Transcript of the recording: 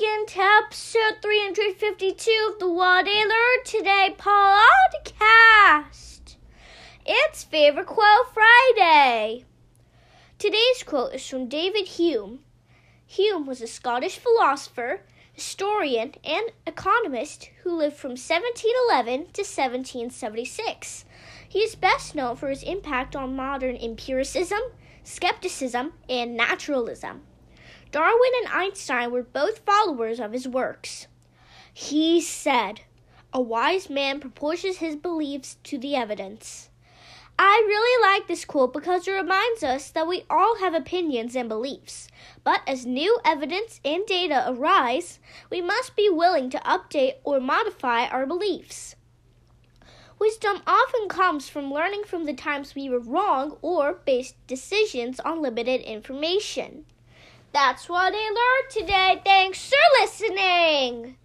Taking to episode 352 of the Learned Today podcast. It's Favorite Quote Friday. Today's quote is from David Hume. Hume was a Scottish philosopher, historian, and economist who lived from 1711 to 1776. He is best known for his impact on modern empiricism, skepticism, and naturalism. Darwin and Einstein were both followers of his works. He said, A wise man proposes his beliefs to the evidence. I really like this quote because it reminds us that we all have opinions and beliefs, but as new evidence and data arise, we must be willing to update or modify our beliefs. Wisdom often comes from learning from the times we were wrong or based decisions on limited information. That's what I learned today. Thanks for listening.